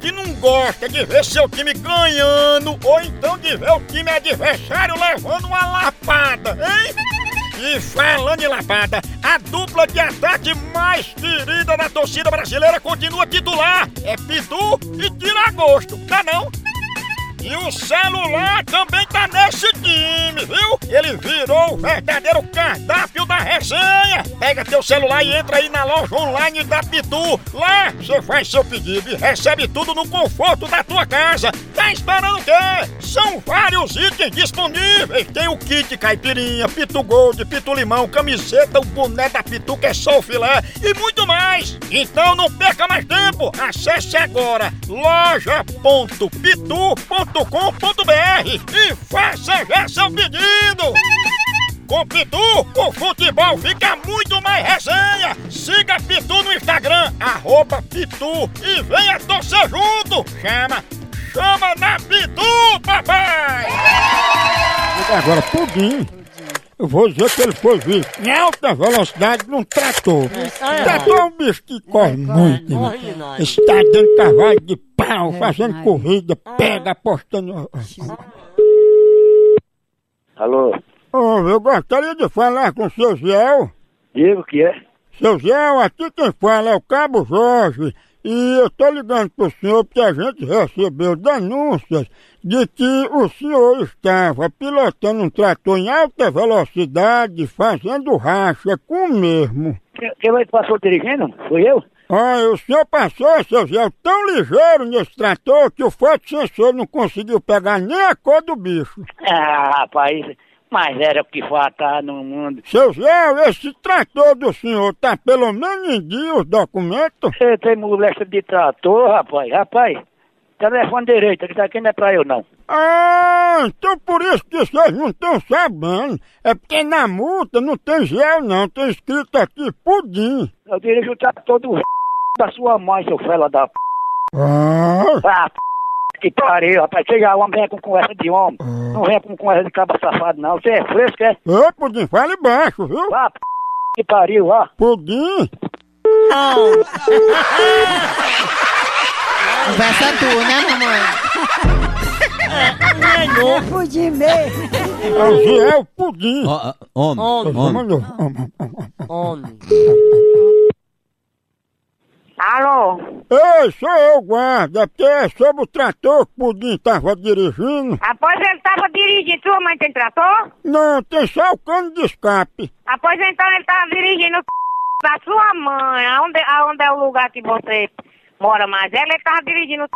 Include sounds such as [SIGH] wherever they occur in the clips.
Que não gosta de ver seu time ganhando ou então de ver o time adversário levando uma lapada, hein? E falando em lapada, a dupla de ataque mais querida da torcida brasileira continua titular. É Pitu e Tiragosto, tá não? E o celular também tá nesse time, viu? Ele virou o verdadeiro cardápio da resenha. Pega teu celular e entra aí na loja online da Pitu. Lá você faz seu pedido e recebe tudo no conforto da tua casa. Tá esperando o quê? São vários itens disponíveis. Tem o kit caipirinha, Pitu Gold, Pitu Limão, camiseta, o boné da Pitu que é só o filé e muito mais. Então não perca mais tempo. Acesse agora loja.pitu.com pitu.com.br e faça já seu pedido! Com Pitu, o futebol fica muito mais resenha! Siga Pitu no Instagram, arroba Pitu e venha torcer junto! Chama, chama na Pitu, papai! Agora, Pudim, eu vou dizer que ele foi visto em alta velocidade num trator. Trator é um bicho que corre muito. né? Está dando cavalo de pau, fazendo corrida, pega, apostando. Alô? Eu gostaria de falar com o seu Ziel. O que é? Seu Ziel, aqui quem fala é o Cabo Jorge. E eu tô ligando pro senhor porque a gente recebeu denúncias de que o senhor estava pilotando um trator em alta velocidade, fazendo racha com o mesmo. Quem, quem vai passou dirigindo? Fui eu? Olha, o senhor passou, seu Zé, tão ligeiro nesse trator que o fotossensor não conseguiu pegar nem a cor do bicho. Ah, rapaz, mas era o que falta no mundo. Seu Zé, esse trator do senhor tá pelo menos em dia os documentos? Você tem moléstia de trator, rapaz? Rapaz, telefone direito, que daqui não é pra eu não. Ah, então por isso que vocês não estão sabendo. É porque na multa não tem gel não, tem escrito aqui pudim. Eu dirijo o trator do [LAUGHS] da sua mãe, seu fela da p. Ah, Ah, p... que pariu, rapaz. Já homem vem com conversa de homem. Não vem com conversa de cabo safado, não. Você é fresco, é? Ô, pudim, fale baixo, viu? Ah, p... que pariu, ó. Pudim, Conversa tu, né, mamãe? Pudim mesmo. é o Zé, o pudim. Ó, Homem, Você homem. mandou. Homem, homem, homem. Homem. Alô? Ei, sou eu, guarda, porque é sobre o trator que o Pudim tava dirigindo. Após ele tava dirigindo, sua mãe tem trator? Não, tem só o cano de escape. Após então ele tava dirigindo o da sua mãe, aonde, aonde é o lugar que você mora mais? Ela, ele tava dirigindo o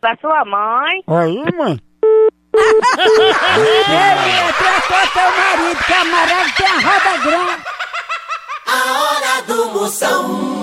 da sua mãe. Aí, mãe. [LAUGHS] Ele atrasou seu marido, que amarelo tem a roda grande. A hora do moção.